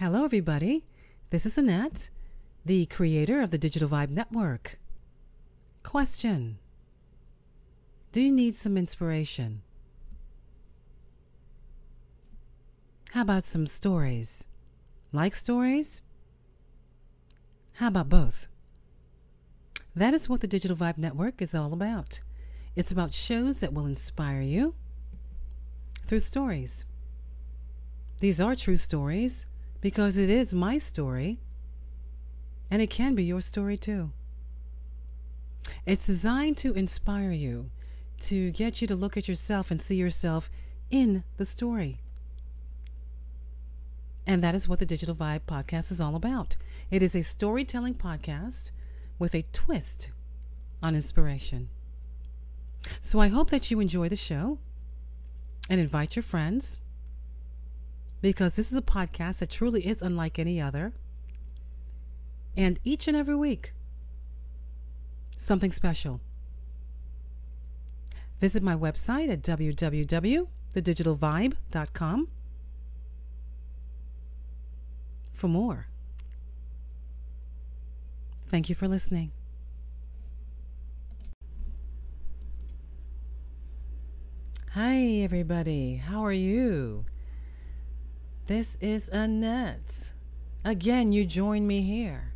Hello, everybody. This is Annette, the creator of the Digital Vibe Network. Question Do you need some inspiration? How about some stories? Like stories? How about both? That is what the Digital Vibe Network is all about. It's about shows that will inspire you through stories. These are true stories because it is my story and it can be your story too. It's designed to inspire you, to get you to look at yourself and see yourself in the story. And that is what the Digital Vibe podcast is all about. It is a storytelling podcast with a twist on inspiration. So I hope that you enjoy the show and invite your friends because this is a podcast that truly is unlike any other. And each and every week, something special. Visit my website at www.thedigitalvibe.com for more. Thank you for listening. Hi, everybody. How are you? This is Annette. Again, you join me here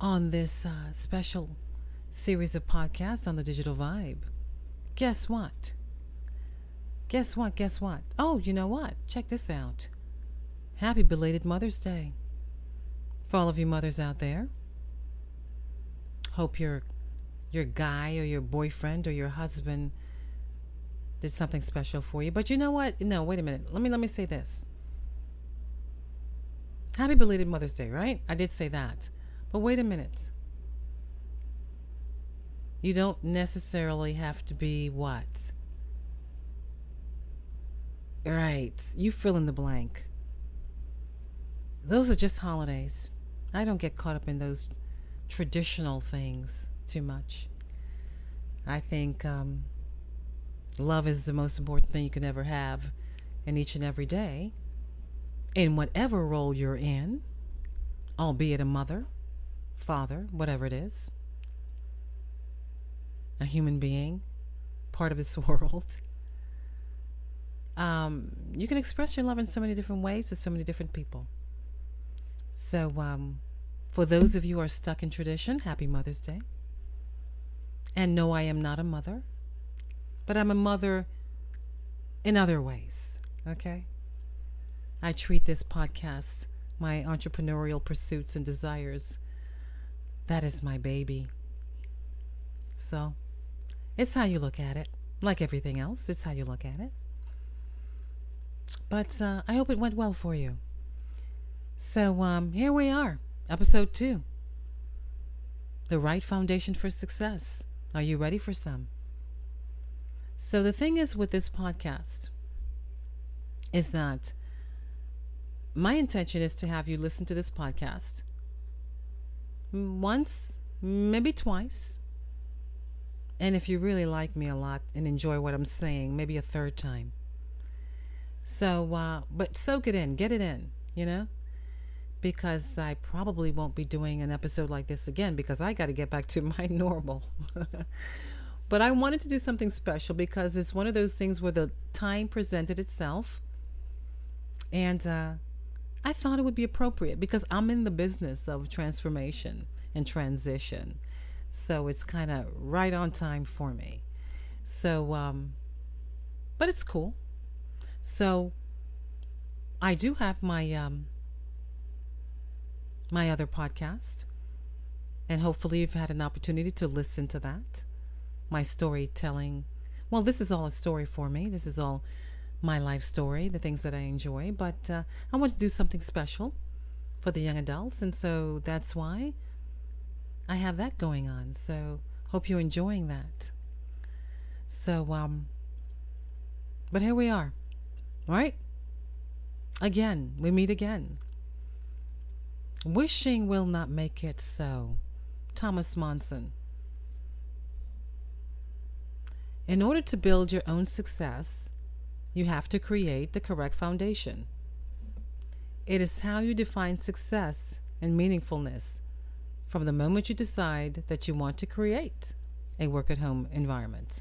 on this uh, special series of podcasts on the Digital Vibe. Guess what? Guess what? Guess what? Oh, you know what? Check this out. Happy belated Mother's Day. For all of you mothers out there. Hope your your guy or your boyfriend or your husband did something special for you. But you know what? No, wait a minute. Let me let me say this. Happy belated Mother's Day, right? I did say that. But wait a minute. You don't necessarily have to be what? Right. You fill in the blank. Those are just holidays. I don't get caught up in those traditional things too much. I think um, love is the most important thing you can ever have in each and every day in whatever role you're in, albeit a mother, father, whatever it is, a human being, part of this world. Um, you can express your love in so many different ways to so many different people. So, um, for those of you who are stuck in tradition, happy Mother's Day. And no, I am not a mother, but I'm a mother in other ways. Okay? I treat this podcast, my entrepreneurial pursuits and desires, that is my baby. So, it's how you look at it. Like everything else, it's how you look at it. But uh, I hope it went well for you. So, um, here we are, episode two The Right Foundation for Success. Are you ready for some? So, the thing is with this podcast is that my intention is to have you listen to this podcast once, maybe twice. And if you really like me a lot and enjoy what I'm saying, maybe a third time. So, uh, but soak it in, get it in, you know? Because I probably won't be doing an episode like this again because I got to get back to my normal. but I wanted to do something special because it's one of those things where the time presented itself. And, uh, I thought it would be appropriate because I'm in the business of transformation and transition. So it's kind of right on time for me. So, um, but it's cool. So I do have my, um, my other podcast. And hopefully you've had an opportunity to listen to that. My storytelling. Well, this is all a story for me. This is all my life story, the things that I enjoy, but uh, I want to do something special for the young adults, and so that's why I have that going on. So hope you're enjoying that. So um, but here we are, right? Again, we meet again. Wishing will not make it so. Thomas Monson. In order to build your own success, you have to create the correct foundation. It is how you define success and meaningfulness from the moment you decide that you want to create a work at home environment.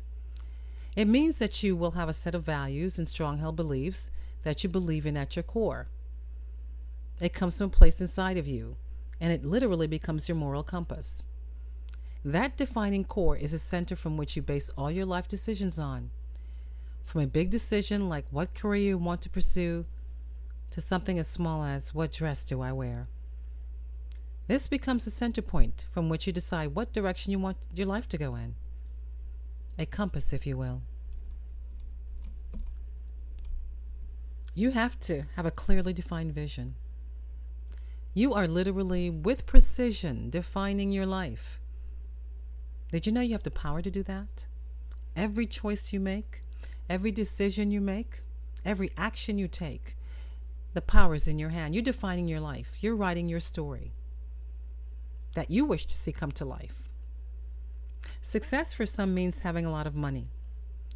It means that you will have a set of values and strong held beliefs that you believe in at your core. It comes from a place inside of you, and it literally becomes your moral compass. That defining core is a center from which you base all your life decisions on. From a big decision like what career you want to pursue to something as small as what dress do I wear. This becomes the center point from which you decide what direction you want your life to go in. A compass, if you will. You have to have a clearly defined vision. You are literally, with precision, defining your life. Did you know you have the power to do that? Every choice you make, every decision you make, every action you take, the power is in your hand. You're defining your life, you're writing your story that you wish to see come to life. Success for some means having a lot of money.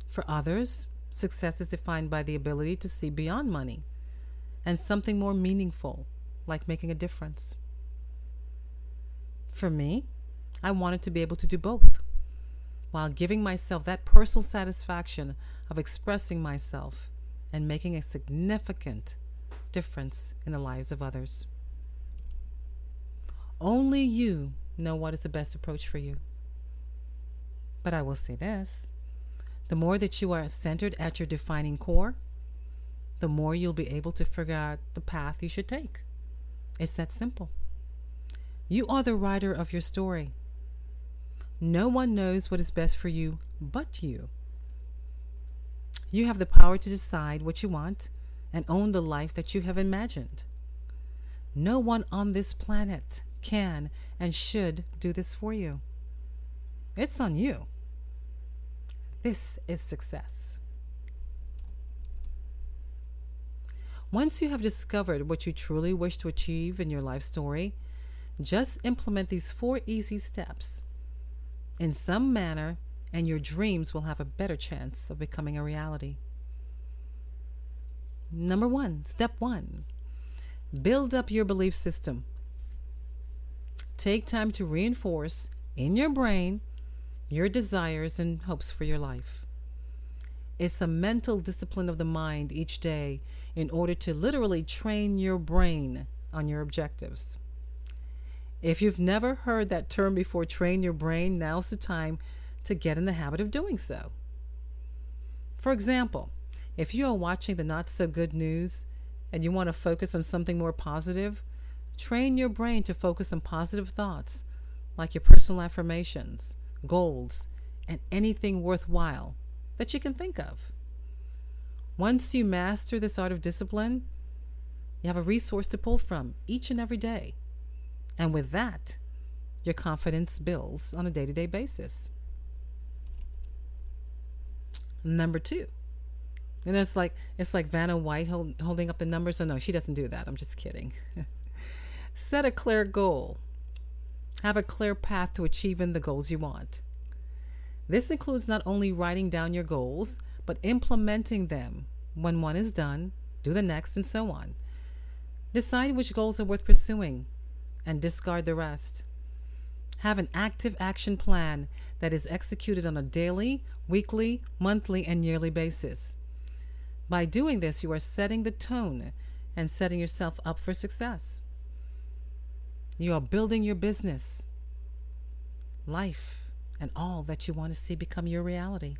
For others, success is defined by the ability to see beyond money and something more meaningful like making a difference. For me, I wanted to be able to do both while giving myself that personal satisfaction of expressing myself and making a significant difference in the lives of others. Only you know what is the best approach for you. But I will say this the more that you are centered at your defining core, the more you'll be able to figure out the path you should take. It's that simple. You are the writer of your story. No one knows what is best for you but you. You have the power to decide what you want and own the life that you have imagined. No one on this planet can and should do this for you. It's on you. This is success. Once you have discovered what you truly wish to achieve in your life story, just implement these four easy steps in some manner, and your dreams will have a better chance of becoming a reality. Number one, step one build up your belief system. Take time to reinforce in your brain your desires and hopes for your life. It's a mental discipline of the mind each day in order to literally train your brain on your objectives. If you've never heard that term before, train your brain, now's the time to get in the habit of doing so. For example, if you are watching the not so good news and you want to focus on something more positive, train your brain to focus on positive thoughts like your personal affirmations, goals, and anything worthwhile that you can think of. Once you master this art of discipline, you have a resource to pull from each and every day. And with that, your confidence builds on a day to day basis. Number two. And it's like it's like Vanna White hold, holding up the numbers. Oh no, she doesn't do that. I'm just kidding. Set a clear goal. Have a clear path to achieving the goals you want. This includes not only writing down your goals, but implementing them. When one is done, do the next, and so on. Decide which goals are worth pursuing and discard the rest. Have an active action plan that is executed on a daily, weekly, monthly, and yearly basis. By doing this, you are setting the tone and setting yourself up for success. You are building your business, life, and all that you want to see become your reality.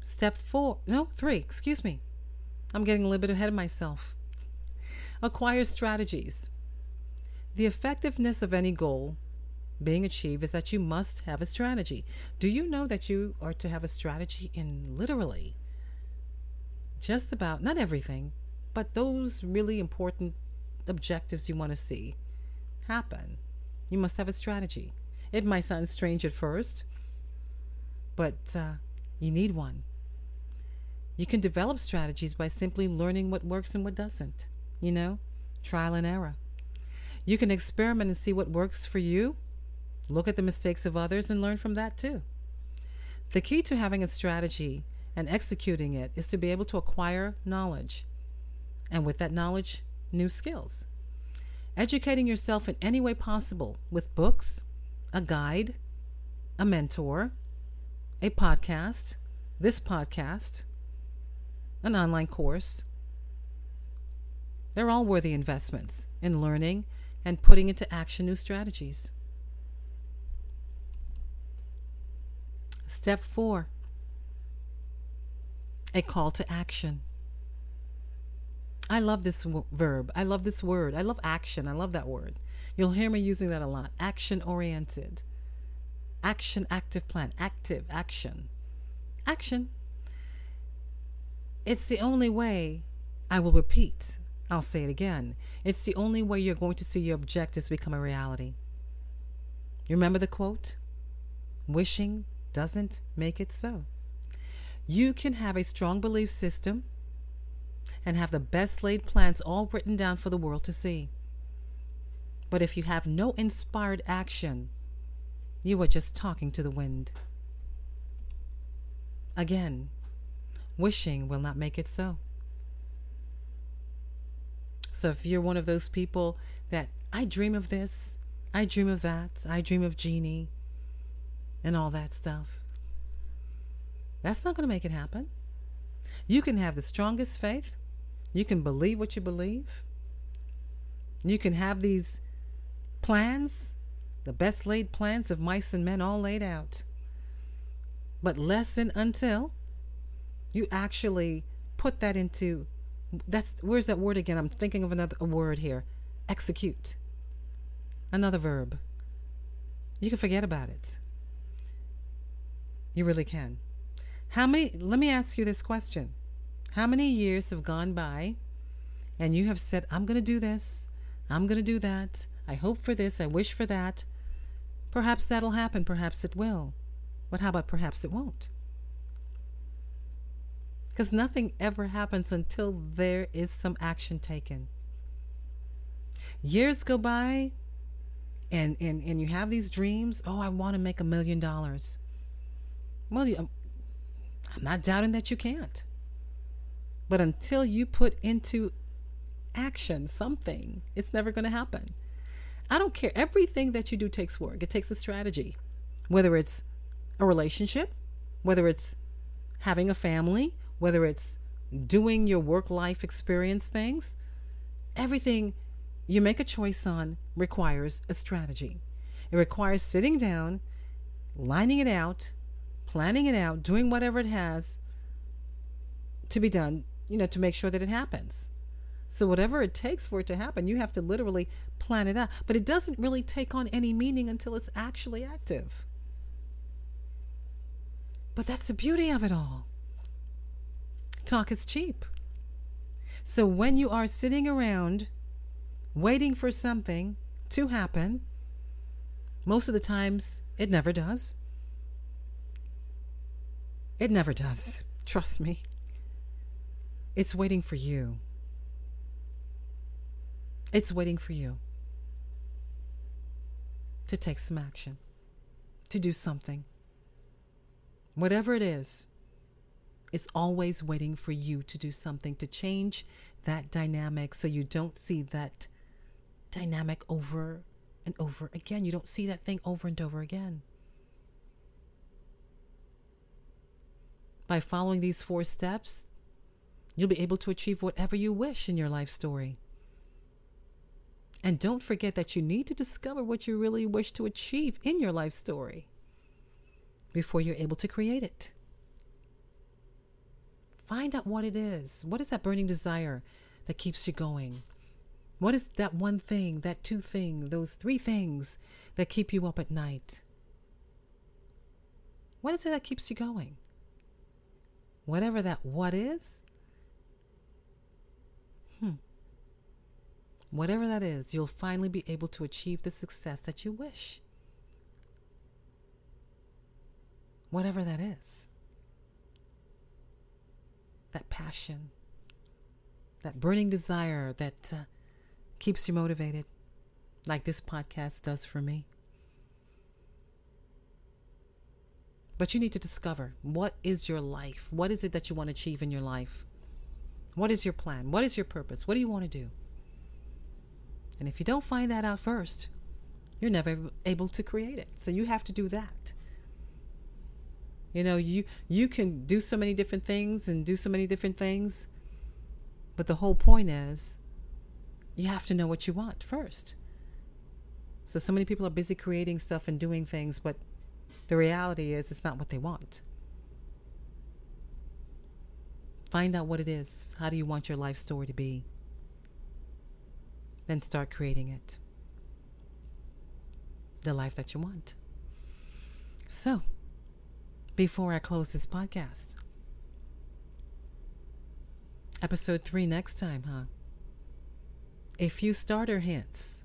Step four, no, three, excuse me. I'm getting a little bit ahead of myself. Acquire strategies. The effectiveness of any goal being achieved is that you must have a strategy. Do you know that you are to have a strategy in literally just about, not everything, but those really important objectives you want to see happen? You must have a strategy. It might sound strange at first, but uh, you need one. You can develop strategies by simply learning what works and what doesn't. You know, trial and error. You can experiment and see what works for you. Look at the mistakes of others and learn from that too. The key to having a strategy and executing it is to be able to acquire knowledge. And with that knowledge, new skills. Educating yourself in any way possible with books, a guide, a mentor, a podcast, this podcast, an online course. They're all worthy investments in learning and putting into action new strategies. Step four a call to action. I love this w- verb. I love this word. I love action. I love that word. You'll hear me using that a lot. Action oriented. Action, active plan. Active, action. Action. It's the only way, I will repeat, I'll say it again. It's the only way you're going to see your objectives become a reality. You remember the quote? Wishing doesn't make it so. You can have a strong belief system and have the best laid plans all written down for the world to see. But if you have no inspired action, you are just talking to the wind. Again, wishing will not make it so. So if you're one of those people that I dream of this, I dream of that, I dream of Jeannie, and all that stuff. That's not going to make it happen. You can have the strongest faith. You can believe what you believe. You can have these plans, the best laid plans of mice and men all laid out. But lesson until you actually put that into that's where's that word again? I'm thinking of another word here. Execute. Another verb. You can forget about it. You really can. How many, let me ask you this question. How many years have gone by and you have said, I'm going to do this, I'm going to do that, I hope for this, I wish for that? Perhaps that'll happen, perhaps it will. But how about perhaps it won't? Because nothing ever happens until there is some action taken. Years go by and, and, and you have these dreams. Oh, I want to make a million dollars. Well, you, um, I'm not doubting that you can't. But until you put into action something, it's never going to happen. I don't care. Everything that you do takes work, it takes a strategy. Whether it's a relationship, whether it's having a family, whether it's doing your work life experience things, everything you make a choice on requires a strategy. It requires sitting down, lining it out, planning it out, doing whatever it has to be done, you know, to make sure that it happens. So, whatever it takes for it to happen, you have to literally plan it out. But it doesn't really take on any meaning until it's actually active. But that's the beauty of it all. Talk is cheap. So, when you are sitting around waiting for something to happen, most of the times it never does. It never does. Trust me. It's waiting for you. It's waiting for you to take some action, to do something. Whatever it is, it's always waiting for you to do something to change that dynamic so you don't see that dynamic over and over again. You don't see that thing over and over again. By following these four steps, you'll be able to achieve whatever you wish in your life story. And don't forget that you need to discover what you really wish to achieve in your life story before you're able to create it. Find out what it is. What is that burning desire that keeps you going? What is that one thing, that two thing, those three things that keep you up at night? What is it that keeps you going? whatever that what is, hmm, whatever that is, you'll finally be able to achieve the success that you wish. Whatever that is. That passion, that burning desire that uh, keeps you motivated, like this podcast does for me. But you need to discover what is your life? What is it that you want to achieve in your life? What is your plan? What is your purpose? What do you want to do? And if you don't find that out first, you're never able to create it. So you have to do that. You know, you you can do so many different things and do so many different things, but the whole point is you have to know what you want first. So so many people are busy creating stuff and doing things, but the reality is it's not what they want. Find out what it is. How do you want your life story to be? Then start creating it. The life that you want. So, before I close this podcast, episode three next time, huh? A few starter hints.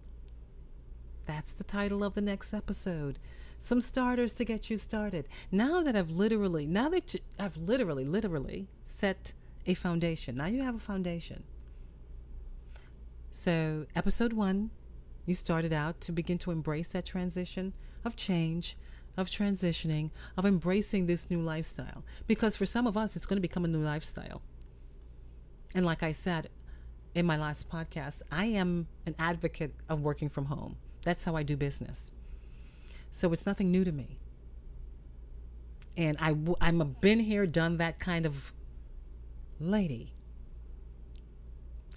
That's the title of the next episode. Some starters to get you started. Now that I've literally, now that you, I've literally, literally set a foundation. Now you have a foundation. So, episode one, you started out to begin to embrace that transition of change, of transitioning, of embracing this new lifestyle. Because for some of us, it's going to become a new lifestyle. And like I said in my last podcast, I am an advocate of working from home. That's how I do business. So it's nothing new to me. And I, I'm a been here, done that kind of lady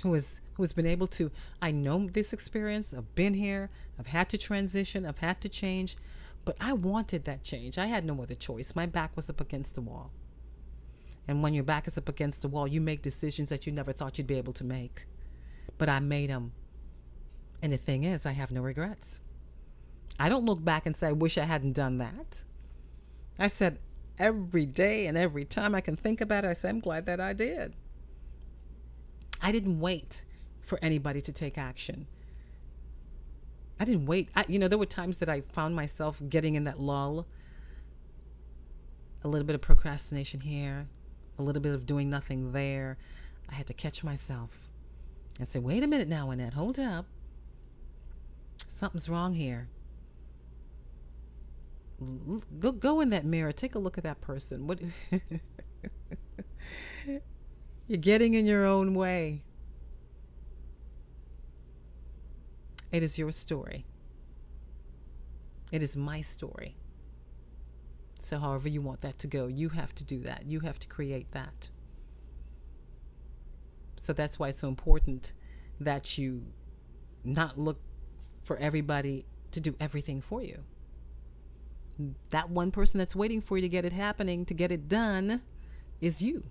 who is who has been able to I know this experience, I've been here, I've had to transition, I've had to change, but I wanted that change. I had no other choice. My back was up against the wall. And when your back is up against the wall, you make decisions that you never thought you'd be able to make. But I made them. And the thing is, I have no regrets. I don't look back and say, I wish I hadn't done that. I said, every day and every time I can think about it, I say, I'm glad that I did. I didn't wait for anybody to take action. I didn't wait. I, you know, there were times that I found myself getting in that lull. A little bit of procrastination here, a little bit of doing nothing there. I had to catch myself and say, wait a minute now, Annette, hold up. Something's wrong here. Go go in that mirror. Take a look at that person. What You're getting in your own way. It is your story. It is my story. So, however you want that to go, you have to do that. You have to create that. So, that's why it's so important that you not look for everybody to do everything for you. That one person that's waiting for you to get it happening, to get it done, is you.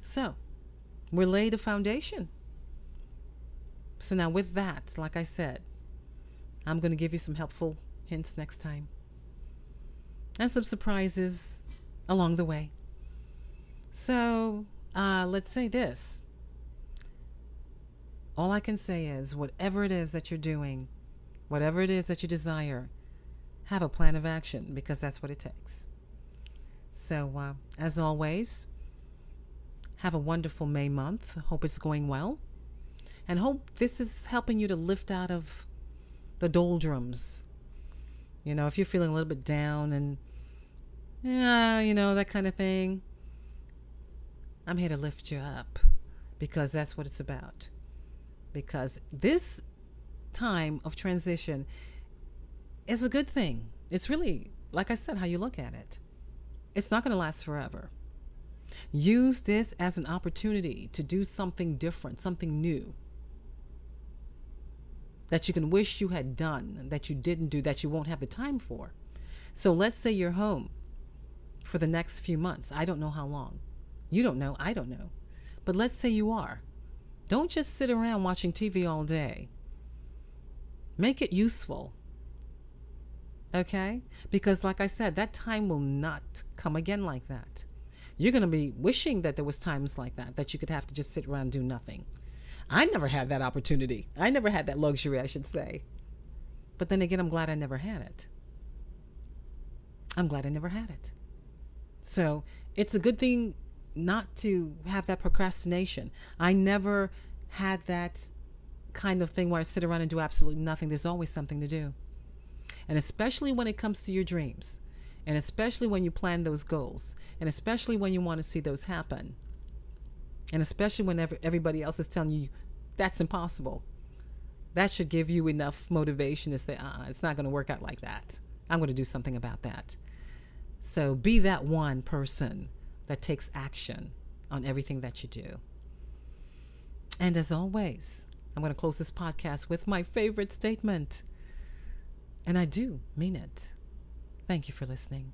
So, we're laid a foundation. So now with that, like I said, I'm going to give you some helpful hints next time. And some surprises along the way. So, uh, let's say this. All I can say is whatever it is that you're doing, whatever it is that you desire, have a plan of action because that's what it takes. So, uh, as always, have a wonderful May month. Hope it's going well and hope this is helping you to lift out of the doldrums. You know, if you're feeling a little bit down and, yeah, you know, that kind of thing, I'm here to lift you up because that's what it's about. Because this time of transition is a good thing. It's really, like I said, how you look at it. It's not going to last forever. Use this as an opportunity to do something different, something new that you can wish you had done, that you didn't do, that you won't have the time for. So let's say you're home for the next few months. I don't know how long. You don't know. I don't know. But let's say you are. Don't just sit around watching TV all day. Make it useful. Okay? Because, like I said, that time will not come again like that. You're going to be wishing that there was times like that, that you could have to just sit around and do nothing. I never had that opportunity. I never had that luxury, I should say. But then again, I'm glad I never had it. I'm glad I never had it. So it's a good thing not to have that procrastination. I never had that kind of thing where I sit around and do absolutely nothing. There's always something to do. And especially when it comes to your dreams, and especially when you plan those goals, and especially when you want to see those happen, And especially whenever everybody else is telling you that's impossible. That should give you enough motivation to say, uh uh-uh, it's not going to work out like that. I'm going to do something about that. So be that one person that takes action on everything that you do. And as always, I'm going to close this podcast with my favorite statement. And I do mean it. Thank you for listening.